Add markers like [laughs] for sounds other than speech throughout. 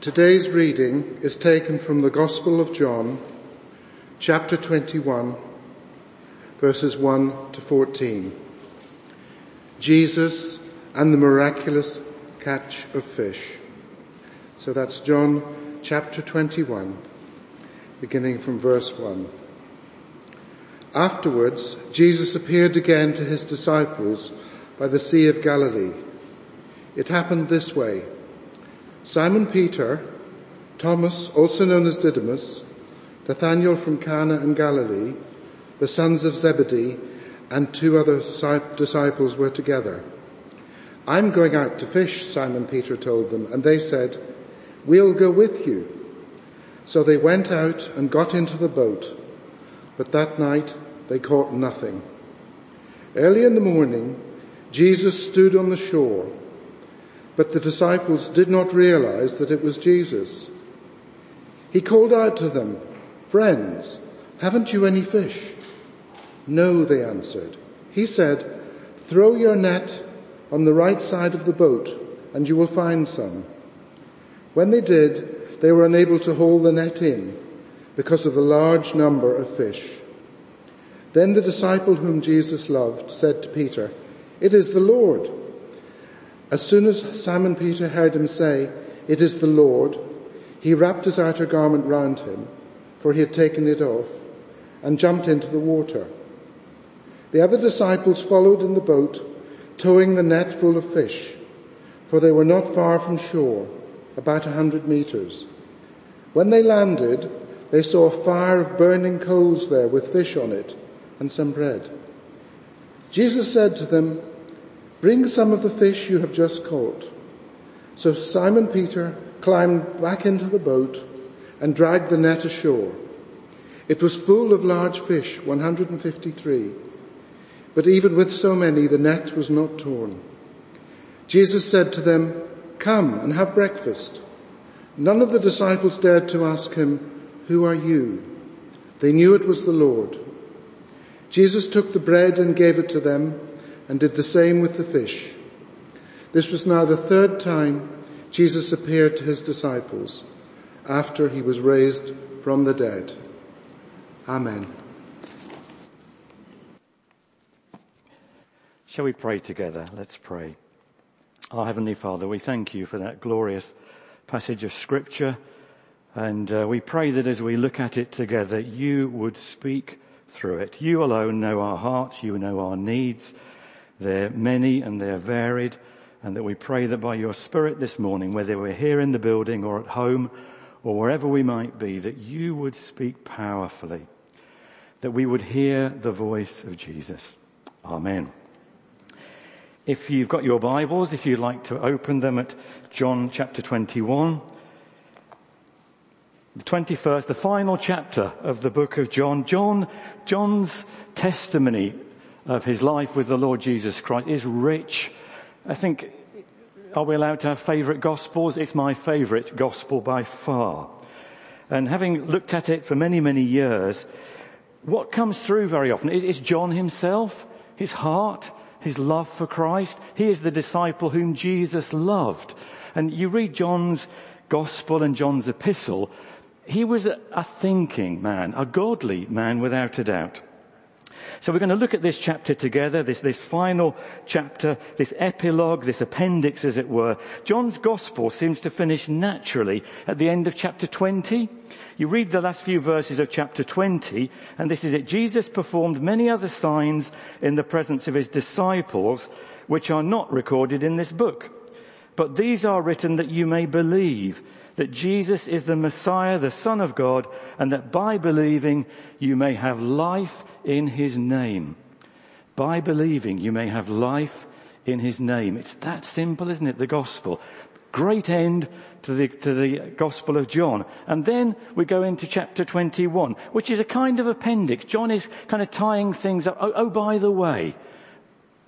Today's reading is taken from the Gospel of John, chapter 21, verses 1 to 14. Jesus and the miraculous catch of fish. So that's John chapter 21, beginning from verse 1. Afterwards, Jesus appeared again to his disciples by the Sea of Galilee. It happened this way. Simon Peter, Thomas, also known as Didymus, Nathanael from Cana in Galilee, the sons of Zebedee, and two other disciples were together. I'm going out to fish, Simon Peter told them, and they said, we'll go with you. So they went out and got into the boat, but that night they caught nothing. Early in the morning, Jesus stood on the shore but the disciples did not realize that it was Jesus. He called out to them, friends, haven't you any fish? No, they answered. He said, throw your net on the right side of the boat and you will find some. When they did, they were unable to haul the net in because of the large number of fish. Then the disciple whom Jesus loved said to Peter, it is the Lord. As soon as Simon Peter heard him say, it is the Lord, he wrapped his outer garment round him, for he had taken it off, and jumped into the water. The other disciples followed in the boat, towing the net full of fish, for they were not far from shore, about a hundred meters. When they landed, they saw a fire of burning coals there with fish on it and some bread. Jesus said to them, Bring some of the fish you have just caught. So Simon Peter climbed back into the boat and dragged the net ashore. It was full of large fish, 153. But even with so many, the net was not torn. Jesus said to them, come and have breakfast. None of the disciples dared to ask him, who are you? They knew it was the Lord. Jesus took the bread and gave it to them and did the same with the fish. This was now the third time Jesus appeared to his disciples after he was raised from the dead. Amen. Shall we pray together? Let's pray. Our Heavenly Father, we thank you for that glorious passage of scripture and uh, we pray that as we look at it together, you would speak through it. You alone know our hearts, you know our needs, they're many and they're varied and that we pray that by your spirit this morning, whether we're here in the building or at home or wherever we might be, that you would speak powerfully, that we would hear the voice of Jesus. Amen. If you've got your Bibles, if you'd like to open them at John chapter 21, the 21st, the final chapter of the book of John, John, John's testimony of his life with the Lord Jesus Christ is rich. I think, are we allowed to have favourite gospels? It's my favourite gospel by far. And having looked at it for many, many years, what comes through very often is John himself, his heart, his love for Christ. He is the disciple whom Jesus loved. And you read John's gospel and John's epistle, he was a thinking man, a godly man without a doubt. So we're going to look at this chapter together, this, this final chapter, this epilogue, this appendix as it were. John's gospel seems to finish naturally at the end of chapter 20. You read the last few verses of chapter 20 and this is it. Jesus performed many other signs in the presence of his disciples which are not recorded in this book. But these are written that you may believe that Jesus is the Messiah, the Son of God, and that by believing you may have life in his name. By believing, you may have life in his name. It's that simple, isn't it? The gospel. Great end to the, to the gospel of John. And then we go into chapter 21, which is a kind of appendix. John is kind of tying things up. Oh, oh by the way,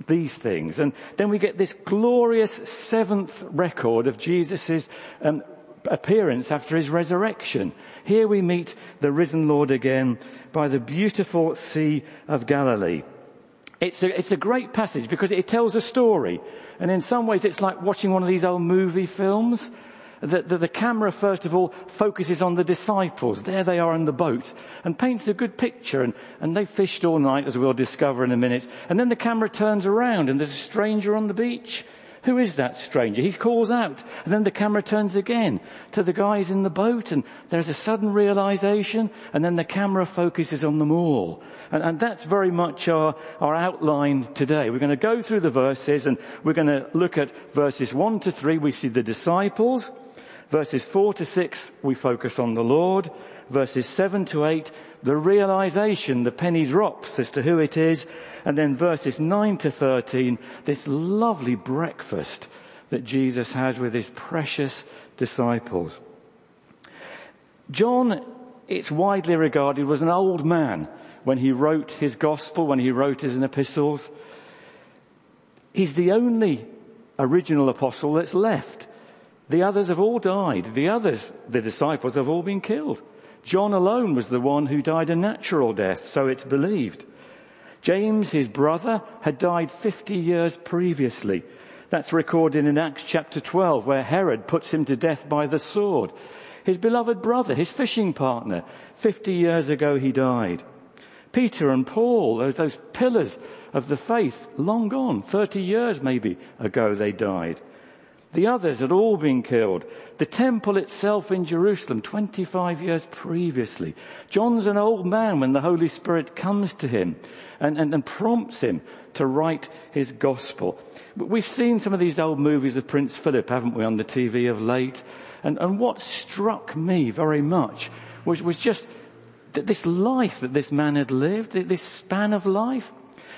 these things. And then we get this glorious seventh record of Jesus' um, appearance after his resurrection. Here we meet the risen Lord again by the beautiful Sea of Galilee. It's a, it's a great passage because it tells a story. And in some ways it's like watching one of these old movie films. The, the, the, camera, first of all, focuses on the disciples. There they are in the boat and paints a good picture. And, and they fished all night, as we'll discover in a minute. And then the camera turns around and there's a stranger on the beach. Who is that stranger? He calls out. And then the camera turns again to the guys in the boat and there's a sudden realization and then the camera focuses on them all. And, and that's very much our, our outline today. We're going to go through the verses and we're going to look at verses one to three. We see the disciples. Verses four to six, we focus on the Lord. Verses seven to eight, the realization, the penny drops as to who it is. And then verses nine to 13, this lovely breakfast that Jesus has with his precious disciples. John, it's widely regarded, was an old man when he wrote his gospel, when he wrote his epistles. He's the only original apostle that's left. The others have all died. The others, the disciples, have all been killed. John alone was the one who died a natural death, so it's believed. James, his brother, had died 50 years previously. That's recorded in Acts chapter 12, where Herod puts him to death by the sword. His beloved brother, his fishing partner, 50 years ago he died. Peter and Paul, those, those pillars of the faith, long gone, 30 years maybe ago they died. The others had all been killed. The temple itself in Jerusalem, 25 years previously. John's an old man when the Holy Spirit comes to him and, and, and prompts him to write his gospel. We've seen some of these old movies of Prince Philip, haven't we, on the TV of late? And, and what struck me very much was, was just that this life that this man had lived, this span of life.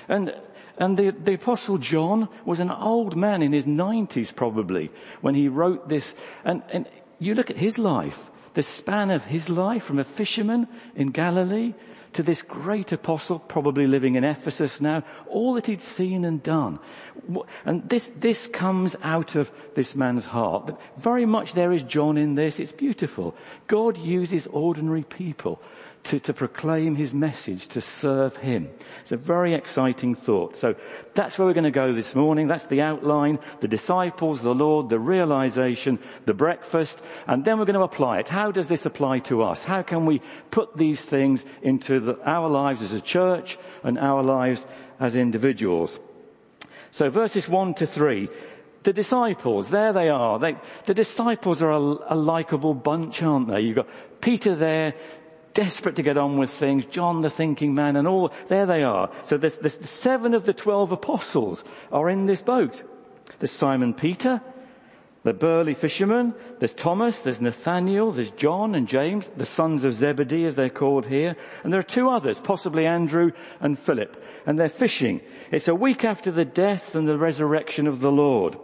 And and the, the apostle John was an old man in his nineties probably when he wrote this. And, and you look at his life, the span of his life from a fisherman in Galilee to this great apostle, probably living in Ephesus now, all that he'd seen and done. And this, this comes out of this man's heart. Very much there is John in this. It's beautiful. God uses ordinary people to, to proclaim his message, to serve him. It's a very exciting thought. So that's where we're going to go this morning. That's the outline, the disciples, the Lord, the realization, the breakfast, and then we're going to apply it. How does this apply to us? How can we put these things into the, our lives as a church and our lives as individuals? So verses one to three, the disciples, there they are. They, the disciples are a, a likable bunch, aren't they? You've got Peter there, desperate to get on with things, John the thinking man and all, there they are. So there's, there's seven of the twelve apostles are in this boat. There's Simon Peter, the burly fishermen, there's Thomas, there's Nathaniel, there's John and James, the sons of Zebedee as they're called here, and there are two others, possibly Andrew and Philip, and they're fishing. It's a week after the death and the resurrection of the Lord.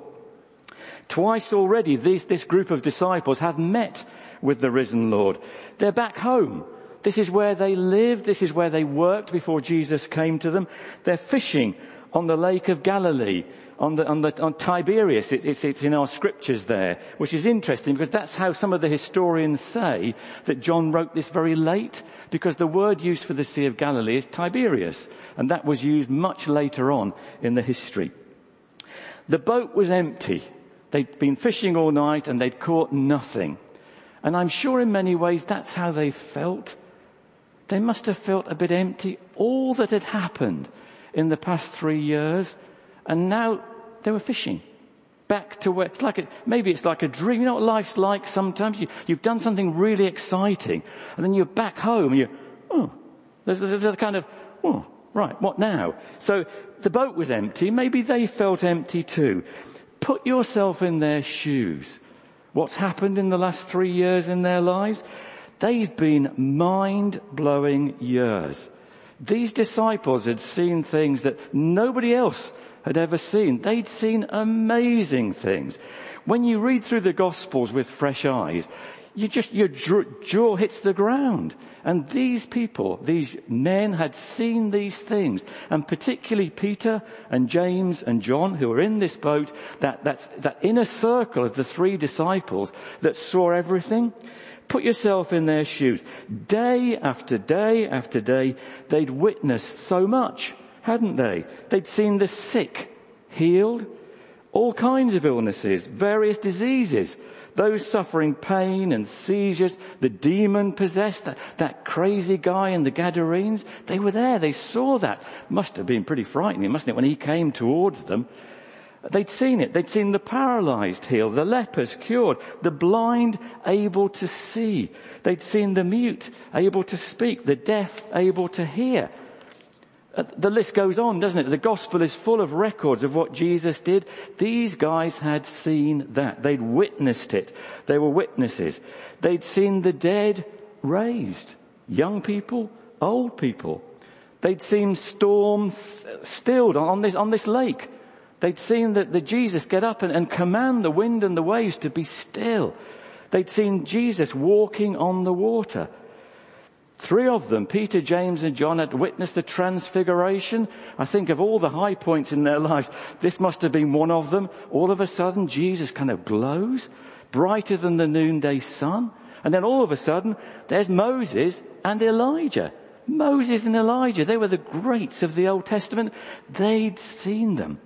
Twice already these, this group of disciples have met with the risen Lord. They're back home. This is where they lived. This is where they worked before Jesus came to them. They're fishing on the Lake of Galilee, on the, on the, on Tiberias. It, it's, it's in our scriptures there, which is interesting because that's how some of the historians say that John wrote this very late because the word used for the Sea of Galilee is Tiberias and that was used much later on in the history. The boat was empty. They'd been fishing all night and they'd caught nothing. And I'm sure in many ways that's how they felt. They must have felt a bit empty. All that had happened in the past three years, and now they were fishing. Back to where, it's like a, maybe it's like a dream. You know what life's like sometimes? You, you've done something really exciting, and then you're back home, and you, oh, there's, there's a kind of, oh, right, what now? So the boat was empty. Maybe they felt empty too. Put yourself in their shoes. What's happened in the last three years in their lives? They've been mind blowing years. These disciples had seen things that nobody else had ever seen. They'd seen amazing things. When you read through the Gospels with fresh eyes, you just, your jaw hits the ground. And these people, these men had seen these things. And particularly Peter and James and John who were in this boat, that, that's, that inner circle of the three disciples that saw everything. Put yourself in their shoes. Day after day after day, they'd witnessed so much, hadn't they? They'd seen the sick healed, all kinds of illnesses, various diseases those suffering pain and seizures, the demon possessed, that, that crazy guy in the Gadarenes, they were there. They saw that. Must have been pretty frightening, mustn't it, when he came towards them. They'd seen it. They'd seen the paralyzed healed, the lepers cured, the blind able to see. They'd seen the mute able to speak, the deaf able to hear. Uh, the list goes on, doesn't it? The gospel is full of records of what Jesus did. These guys had seen that. They'd witnessed it. They were witnesses. They'd seen the dead raised. Young people, old people. They'd seen storms stilled on this, on this lake. They'd seen that the Jesus get up and, and command the wind and the waves to be still. They'd seen Jesus walking on the water. Three of them, Peter, James and John, had witnessed the transfiguration. I think of all the high points in their lives, this must have been one of them. All of a sudden, Jesus kind of glows, brighter than the noonday sun. And then all of a sudden, there's Moses and Elijah. Moses and Elijah, they were the greats of the Old Testament. They'd seen them.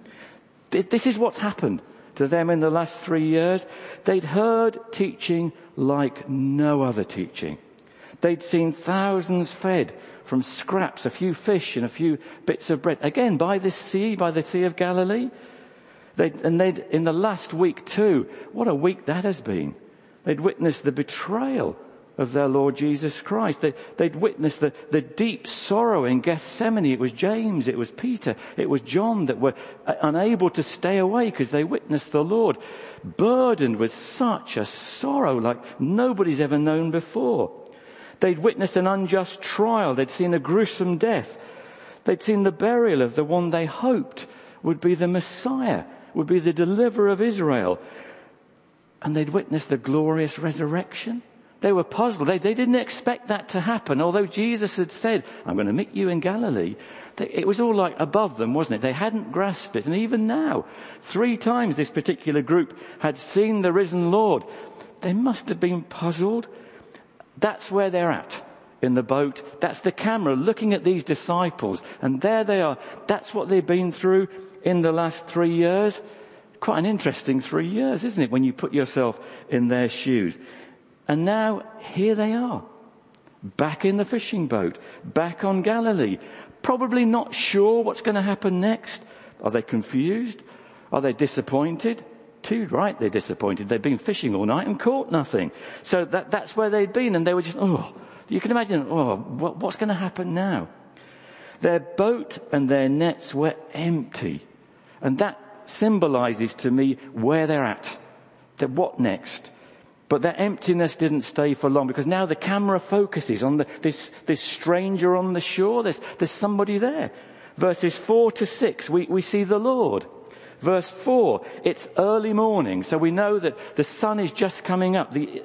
This is what's happened to them in the last three years. They'd heard teaching like no other teaching. They'd seen thousands fed from scraps, a few fish and a few bits of bread. Again, by this sea, by the Sea of Galilee. They'd, and they'd, in the last week too, what a week that has been. They'd witnessed the betrayal of their Lord Jesus Christ. They, would witnessed the, the deep sorrow in Gethsemane. It was James, it was Peter, it was John that were uh, unable to stay away because they witnessed the Lord burdened with such a sorrow like nobody's ever known before. They'd witnessed an unjust trial. They'd seen a gruesome death. They'd seen the burial of the one they hoped would be the Messiah, would be the deliverer of Israel. And they'd witnessed the glorious resurrection. They were puzzled. They, they didn't expect that to happen. Although Jesus had said, I'm going to meet you in Galilee. They, it was all like above them, wasn't it? They hadn't grasped it. And even now, three times this particular group had seen the risen Lord. They must have been puzzled. That's where they're at in the boat. That's the camera looking at these disciples. And there they are. That's what they've been through in the last three years. Quite an interesting three years, isn't it? When you put yourself in their shoes. And now here they are, back in the fishing boat, back on Galilee, probably not sure what's going to happen next. Are they confused? Are they disappointed? Too right, they're disappointed. They've been fishing all night and caught nothing. So that, that's where they'd been and they were just, oh, you can imagine, oh, what, what's going to happen now? Their boat and their nets were empty. And that symbolizes to me where they're at. That what next? But that emptiness didn't stay for long because now the camera focuses on the, this, this stranger on the shore. There's, there's somebody there. Verses four to six, we, we see the Lord. Verse four, it's early morning, so we know that the sun is just coming up. The,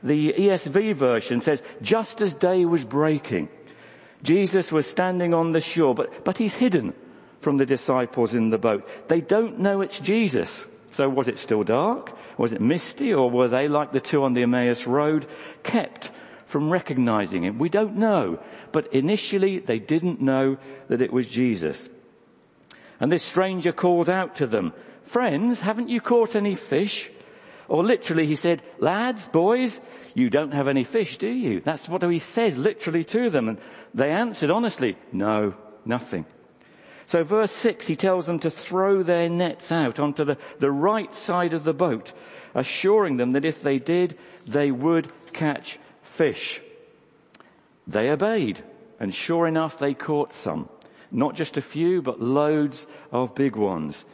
the ESV version says, just as day was breaking. Jesus was standing on the shore, but, but he's hidden from the disciples in the boat. They don't know it's Jesus. So was it still dark? Was it misty or were they like the two on the Emmaus road kept from recognizing him? We don't know. But initially they didn't know that it was Jesus. And this stranger called out to them, friends, haven't you caught any fish? Or literally he said, lads, boys, you don't have any fish, do you? That's what he says literally to them. And they answered honestly, no, nothing. So verse six, he tells them to throw their nets out onto the, the right side of the boat assuring them that if they did, they would catch fish. They obeyed, and sure enough, they caught some. Not just a few, but loads of big ones.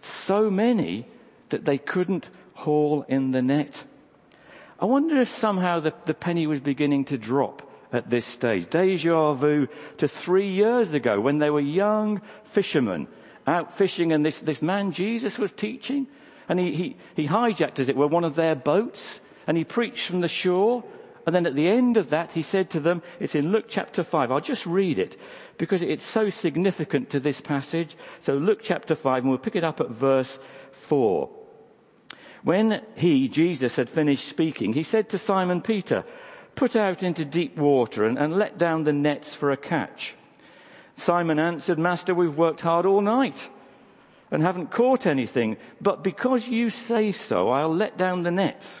So many that they couldn't haul in the net. I wonder if somehow the, the penny was beginning to drop at this stage. Deja vu to three years ago when they were young fishermen out fishing and this, this man Jesus was teaching and he, he, he hijacked, as it were, one of their boats and he preached from the shore. And then at the end of that, he said to them, it's in Luke chapter 5. I'll just read it because it's so significant to this passage. So Luke chapter 5, and we'll pick it up at verse 4. When he, Jesus, had finished speaking, he said to Simon Peter, put out into deep water and, and let down the nets for a catch. Simon answered, Master, we've worked hard all night and haven't caught anything, but because you say so, I'll let down the nets.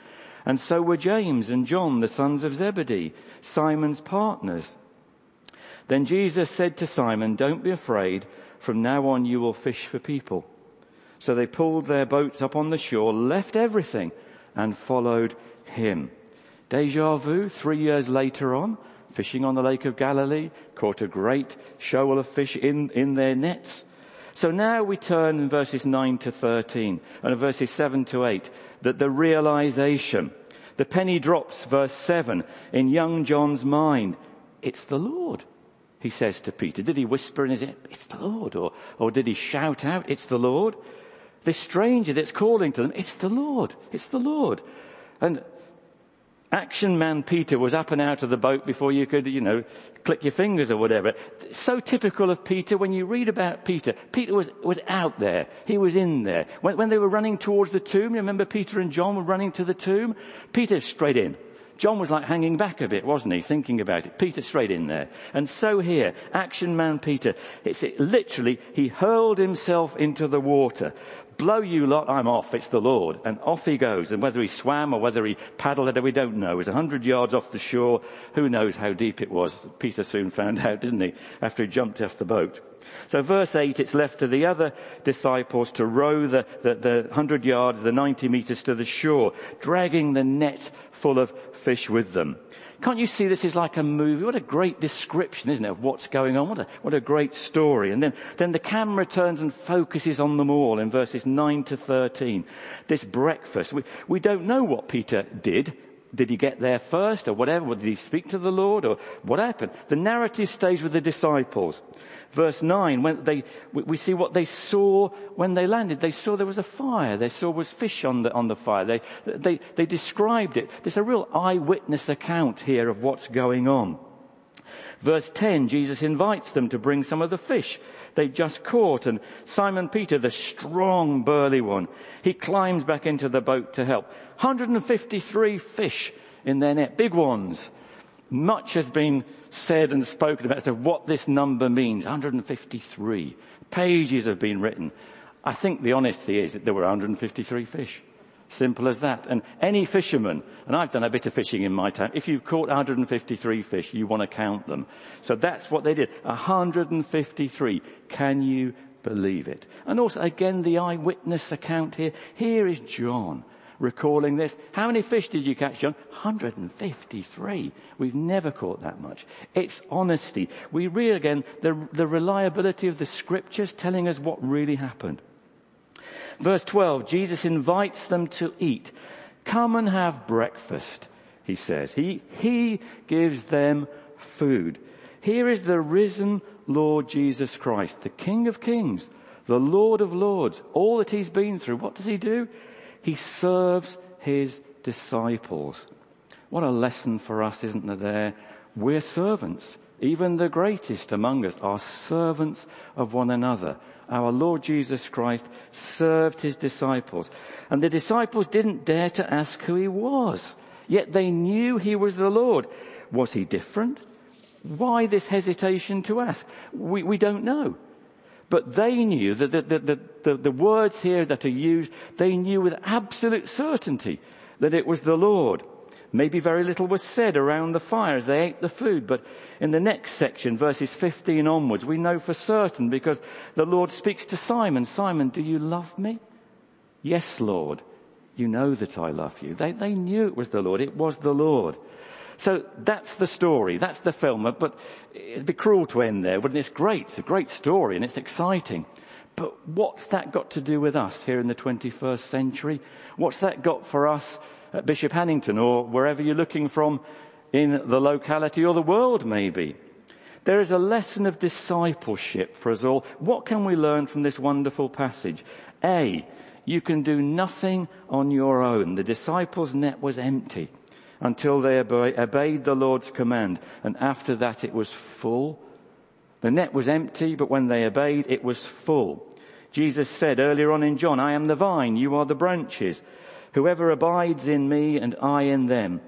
And so were James and John, the sons of Zebedee, Simon's partners. Then Jesus said to Simon, don't be afraid. From now on you will fish for people. So they pulled their boats up on the shore, left everything and followed him. Deja vu, three years later on, fishing on the Lake of Galilee, caught a great shoal of fish in, in their nets. So now we turn in verses 9 to 13 and verses 7 to 8 that the realization, the penny drops, verse 7, in young John's mind. It's the Lord, he says to Peter. Did he whisper in his ear, it's the Lord? Or, or did he shout out, it's the Lord? This stranger that's calling to them, it's the Lord, it's the Lord. And action man Peter was up and out of the boat before you could, you know, click your fingers or whatever. So typical of Peter. When you read about Peter, Peter was, was out there. He was in there. When, when they were running towards the tomb, you remember Peter and John were running to the tomb? Peter straight in. John was like hanging back a bit, wasn't he? Thinking about it. Peter straight in there. And so here, action man Peter, it's it, literally, he hurled himself into the water blow you lot, I'm off, it's the Lord. And off he goes. And whether he swam or whether he paddled we don't know. It was a hundred yards off the shore. Who knows how deep it was? Peter soon found [laughs] out, didn't he? After he jumped off the boat. So verse 8, it's left to the other disciples to row the, the, the 100 yards, the 90 meters to the shore, dragging the net full of fish with them. Can't you see this is like a movie? What a great description, isn't it, of what's going on? What a, what a great story. And then, then the camera turns and focuses on them all in verses 9 to 13. This breakfast. We, we don't know what Peter did. Did he get there first or whatever? Did he speak to the Lord or what happened? The narrative stays with the disciples verse 9, when they, we see what they saw when they landed. They saw there was a fire. They saw was fish on the, on the fire. They, they, they described it. There's a real eyewitness account here of what's going on. Verse 10, Jesus invites them to bring some of the fish they just caught and Simon Peter, the strong burly one, he climbs back into the boat to help. 153 fish in their net, big ones. Much has been said and spoken about what this number means. 153. Pages have been written. I think the honesty is that there were 153 fish. Simple as that. And any fisherman, and I've done a bit of fishing in my time, if you've caught 153 fish, you want to count them. So that's what they did. 153. Can you believe it? And also, again, the eyewitness account here. Here is John recalling this. How many fish did you catch, John? 153. We've never caught that much. It's honesty. We read again the, the reliability of the scriptures telling us what really happened. Verse 12, Jesus invites them to eat. Come and have breakfast, he says. He, he gives them food. Here is the risen Lord Jesus Christ, the King of Kings, the Lord of Lords, all that he's been through. What does he do? He serves his disciples. What a lesson for us, isn't there there? We're servants. Even the greatest among us are servants of one another. Our Lord Jesus Christ served his disciples. And the disciples didn't dare to ask who he was. Yet they knew he was the Lord. Was he different? Why this hesitation to ask? We, we don't know. But they knew that the, the, the, the, words here that are used, they knew with absolute certainty that it was the Lord. Maybe very little was said around the fire as they ate the food, but in the next section, verses 15 onwards, we know for certain because the Lord speaks to Simon, Simon, do you love me? Yes, Lord. You know that I love you. They, they knew it was the Lord. It was the Lord. So that's the story. That's the film. But it'd be cruel to end there, wouldn't it? It's great. It's a great story and it's exciting. But what's that got to do with us here in the 21st century? What's that got for us at Bishop Hannington or wherever you're looking from in the locality or the world maybe? There is a lesson of discipleship for us all. What can we learn from this wonderful passage? A, You can do nothing on your own. The disciples' net was empty until they obeyed the Lord's command. And after that it was full. The net was empty, but when they obeyed, it was full. Jesus said earlier on in John, I am the vine, you are the branches. Whoever abides in me and I in them,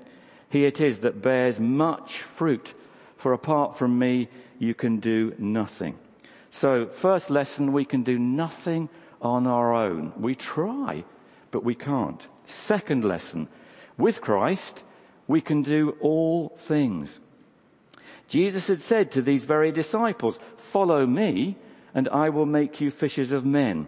he it is that bears much fruit. For apart from me, you can do nothing. So first lesson, we can do nothing on our own. We try, but we can't. Second lesson, with Christ, we can do all things. Jesus had said to these very disciples, follow me and I will make you fishers of men.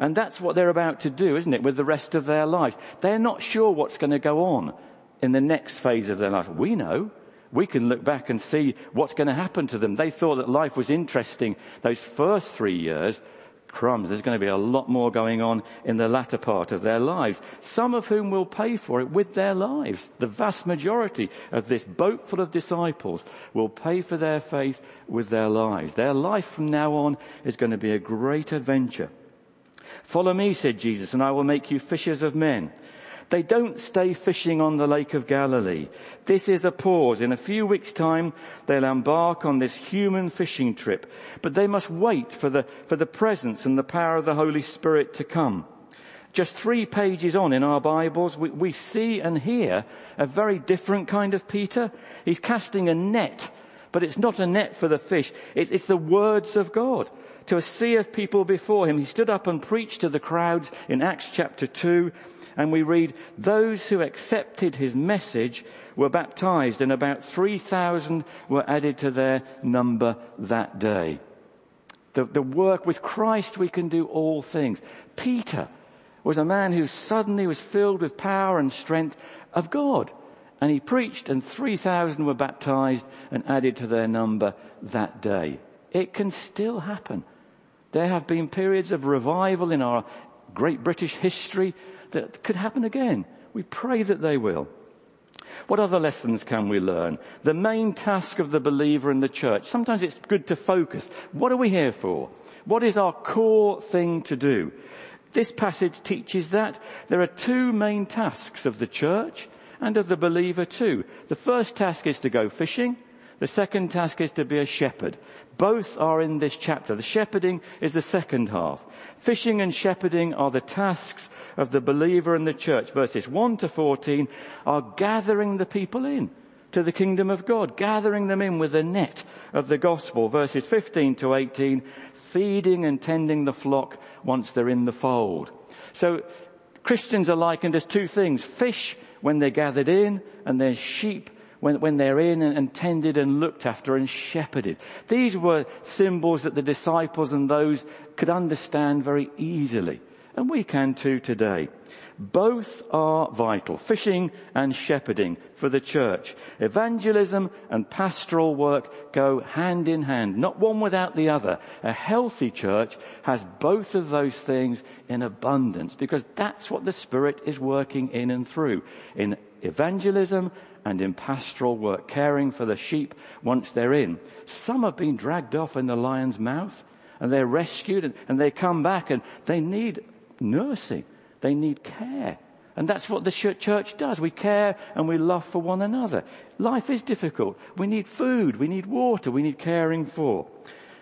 And that's what they're about to do, isn't it, with the rest of their lives. They're not sure what's going to go on in the next phase of their life. We know. We can look back and see what's going to happen to them. They thought that life was interesting those first three years, crumbs. There's going to be a lot more going on in the latter part of their lives. Some of whom will pay for it with their lives. The vast majority of this boat full of disciples will pay for their faith with their lives. Their life from now on is going to be a great adventure. Follow me, said Jesus, and I will make you fishers of men. They don't stay fishing on the Lake of Galilee. This is a pause. In a few weeks time, they'll embark on this human fishing trip, but they must wait for the, for the presence and the power of the Holy Spirit to come. Just three pages on in our Bibles, we, we see and hear a very different kind of Peter. He's casting a net, but it's not a net for the fish. It's, it's the words of God to a sea of people before him. He stood up and preached to the crowds in Acts chapter 2 and we read, those who accepted his message were baptized and about 3,000 were added to their number that day. The, the work with Christ, we can do all things. Peter was a man who suddenly was filled with power and strength of God. And he preached and 3,000 were baptized and added to their number that day. It can still happen. There have been periods of revival in our great British history that could happen again. We pray that they will. What other lessons can we learn? The main task of the believer in the church. Sometimes it's good to focus. What are we here for? What is our core thing to do? This passage teaches that there are two main tasks of the church and of the believer too. The first task is to go fishing. The second task is to be a shepherd. Both are in this chapter. The shepherding is the second half. Fishing and shepherding are the tasks of the believer and the church. Verses 1 to 14 are gathering the people in to the kingdom of God, gathering them in with the net of the gospel. Verses 15 to 18, feeding and tending the flock once they're in the fold. So Christians are likened as two things. Fish when they're gathered in and they're sheep when, when they're in and, and tended and looked after and shepherded. These were symbols that the disciples and those could understand very easily. And we can too today. Both are vital, fishing and shepherding for the church. Evangelism and pastoral work go hand in hand, not one without the other. A healthy church has both of those things in abundance because that's what the Spirit is working in and through. In evangelism and in pastoral work, caring for the sheep once they're in. Some have been dragged off in the lion's mouth and they're rescued and, and they come back and they need nursing. They need care. And that's what the church does. We care and we love for one another. Life is difficult. We need food. We need water. We need caring for.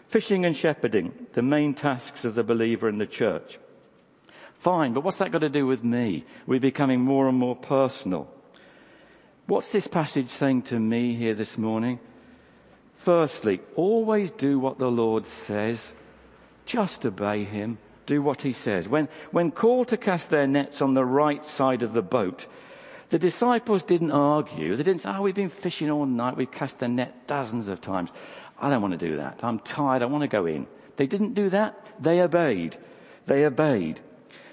Fishing and shepherding, the main tasks of the believer in the church. Fine, but what's that got to do with me? We're becoming more and more personal. What's this passage saying to me here this morning? Firstly, always do what the Lord says. Just obey Him. Do what He says. When, when called to cast their nets on the right side of the boat, the disciples didn't argue. They didn't say, oh, we've been fishing all night. We've cast the net dozens of times. I don't want to do that. I'm tired. I want to go in. They didn't do that. They obeyed. They obeyed.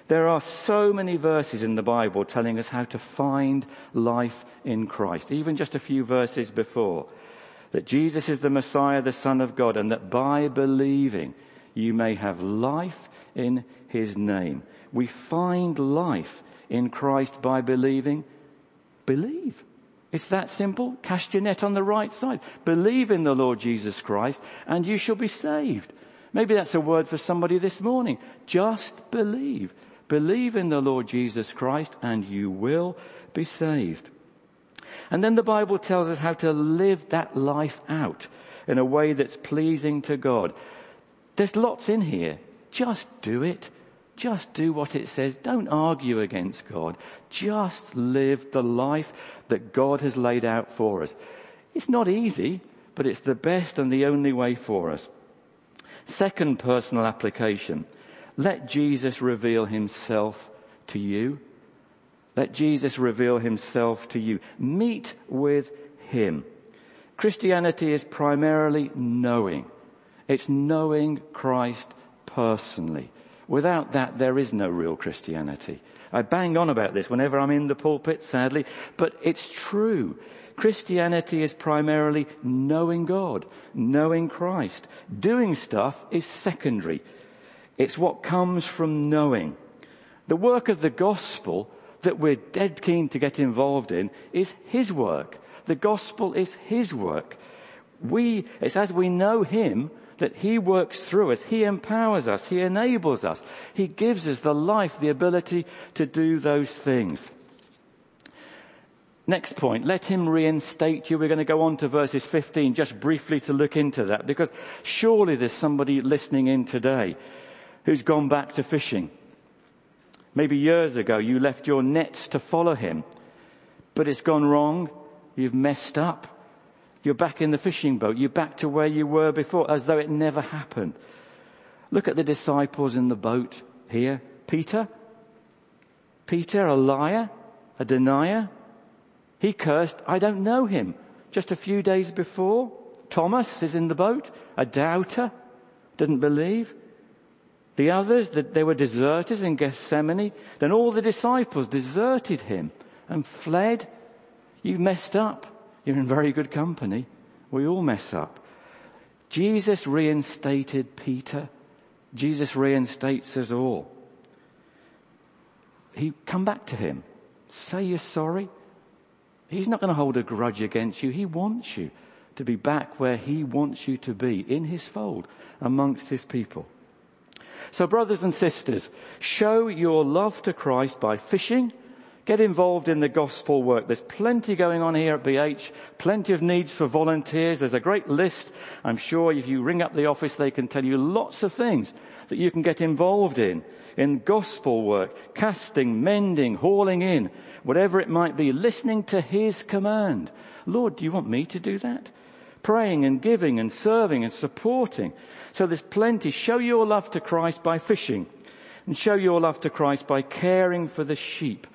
There are so many verses in the Bible telling us how to find life in Christ. Even just a few verses before. That Jesus is the Messiah, the Son of God, and that by believing you may have life in His name. We find life in Christ by believing. Believe. It's that simple. Cast your net on the right side. Believe in the Lord Jesus Christ and you shall be saved. Maybe that's a word for somebody this morning. Just believe. Believe in the Lord Jesus Christ and you will be saved. And then the Bible tells us how to live that life out in a way that's pleasing to God. There's lots in here. Just do it. Just do what it says. Don't argue against God. Just live the life that God has laid out for us. It's not easy, but it's the best and the only way for us. Second personal application. Let Jesus reveal himself to you. Let Jesus reveal himself to you. Meet with him. Christianity is primarily knowing. It's knowing Christ personally. Without that, there is no real Christianity. I bang on about this whenever I'm in the pulpit, sadly, but it's true. Christianity is primarily knowing God, knowing Christ. Doing stuff is secondary. It's what comes from knowing. The work of the gospel that we're dead keen to get involved in is His work. The gospel is His work. We, it's as we know Him that He works through us. He empowers us. He enables us. He gives us the life, the ability to do those things. Next point, let him reinstate you. We're going to go on to verses 15 just briefly to look into that because surely there's somebody listening in today who's gone back to fishing. Maybe years ago you left your nets to follow him, but it's gone wrong. You've messed up. You're back in the fishing boat. You're back to where you were before as though it never happened. Look at the disciples in the boat here. Peter. Peter, a liar, a denier. He cursed, I don't know him. Just a few days before, Thomas is in the boat, a doubter, didn't believe. The others, that they were deserters in Gethsemane. Then all the disciples deserted him and fled. You've messed up. You're in very good company. We all mess up. Jesus reinstated Peter. Jesus reinstates us all. He come back to him. Say you're sorry. He's not going to hold a grudge against you. He wants you to be back where he wants you to be in his fold amongst his people. So brothers and sisters, show your love to Christ by fishing. Get involved in the gospel work. There's plenty going on here at BH, plenty of needs for volunteers. There's a great list. I'm sure if you ring up the office, they can tell you lots of things that you can get involved in, in gospel work, casting, mending, hauling in, whatever it might be, listening to His command. Lord, do you want me to do that? Praying and giving and serving and supporting. So there's plenty. Show your love to Christ by fishing and show your love to Christ by caring for the sheep,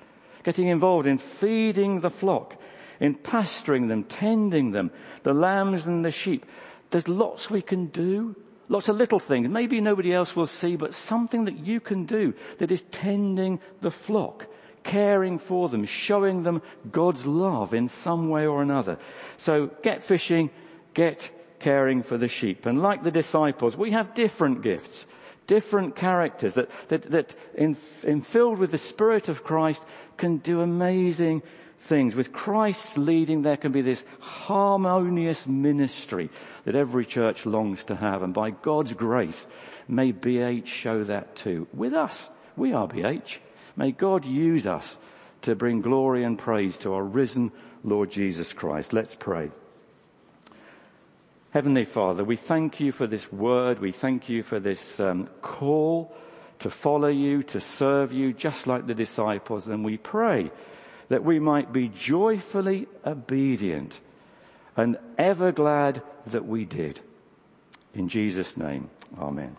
getting involved in feeding the flock, in pasturing them, tending them, the lambs and the sheep. There's lots we can do. Lots of little things. Maybe nobody else will see, but something that you can do that is tending the flock caring for them, showing them God's love in some way or another. So get fishing, get caring for the sheep. And like the disciples, we have different gifts, different characters that, that, that in, in filled with the Spirit of Christ can do amazing things. With Christ leading, there can be this harmonious ministry that every church longs to have. And by God's grace, may BH show that too. With us, we are BH. May God use us to bring glory and praise to our risen Lord Jesus Christ. Let's pray. Heavenly Father, we thank you for this word. We thank you for this um, call to follow you, to serve you, just like the disciples. And we pray that we might be joyfully obedient and ever glad that we did. In Jesus' name, amen.